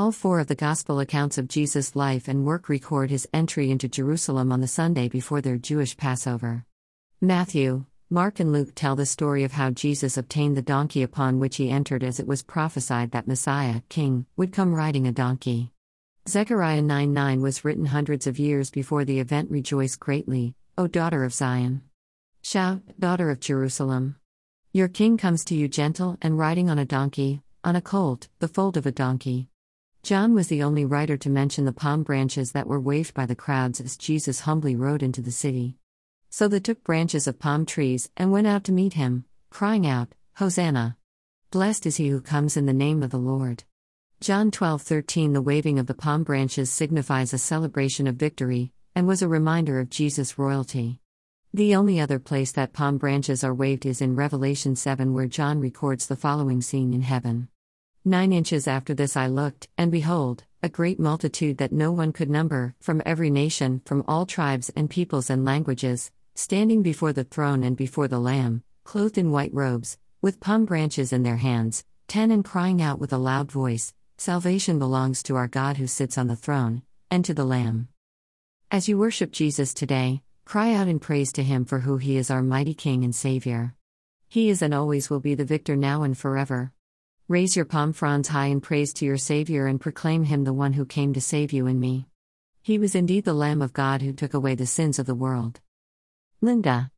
All four of the Gospel accounts of Jesus' life and work record his entry into Jerusalem on the Sunday before their Jewish Passover. Matthew, Mark, and Luke tell the story of how Jesus obtained the donkey upon which he entered as it was prophesied that Messiah, King, would come riding a donkey. Zechariah 9 9 was written hundreds of years before the event Rejoice greatly, O daughter of Zion. Shout, daughter of Jerusalem. Your king comes to you gentle and riding on a donkey, on a colt, the foal of a donkey. John was the only writer to mention the palm branches that were waved by the crowds as Jesus humbly rode into the city. So they took branches of palm trees and went out to meet him, crying out, Hosanna! Blessed is he who comes in the name of the Lord. John 12:13 The waving of the palm branches signifies a celebration of victory and was a reminder of Jesus' royalty. The only other place that palm branches are waved is in Revelation 7 where John records the following scene in heaven. 9 inches after this I looked and behold a great multitude that no one could number from every nation from all tribes and peoples and languages standing before the throne and before the lamb clothed in white robes with palm branches in their hands 10 and crying out with a loud voice Salvation belongs to our God who sits on the throne, and to the Lamb. As you worship Jesus today, cry out in praise to him for who he is our mighty King and Savior. He is and always will be the victor now and forever. Raise your palm fronds high in praise to your Savior and proclaim him the one who came to save you and me. He was indeed the Lamb of God who took away the sins of the world. Linda.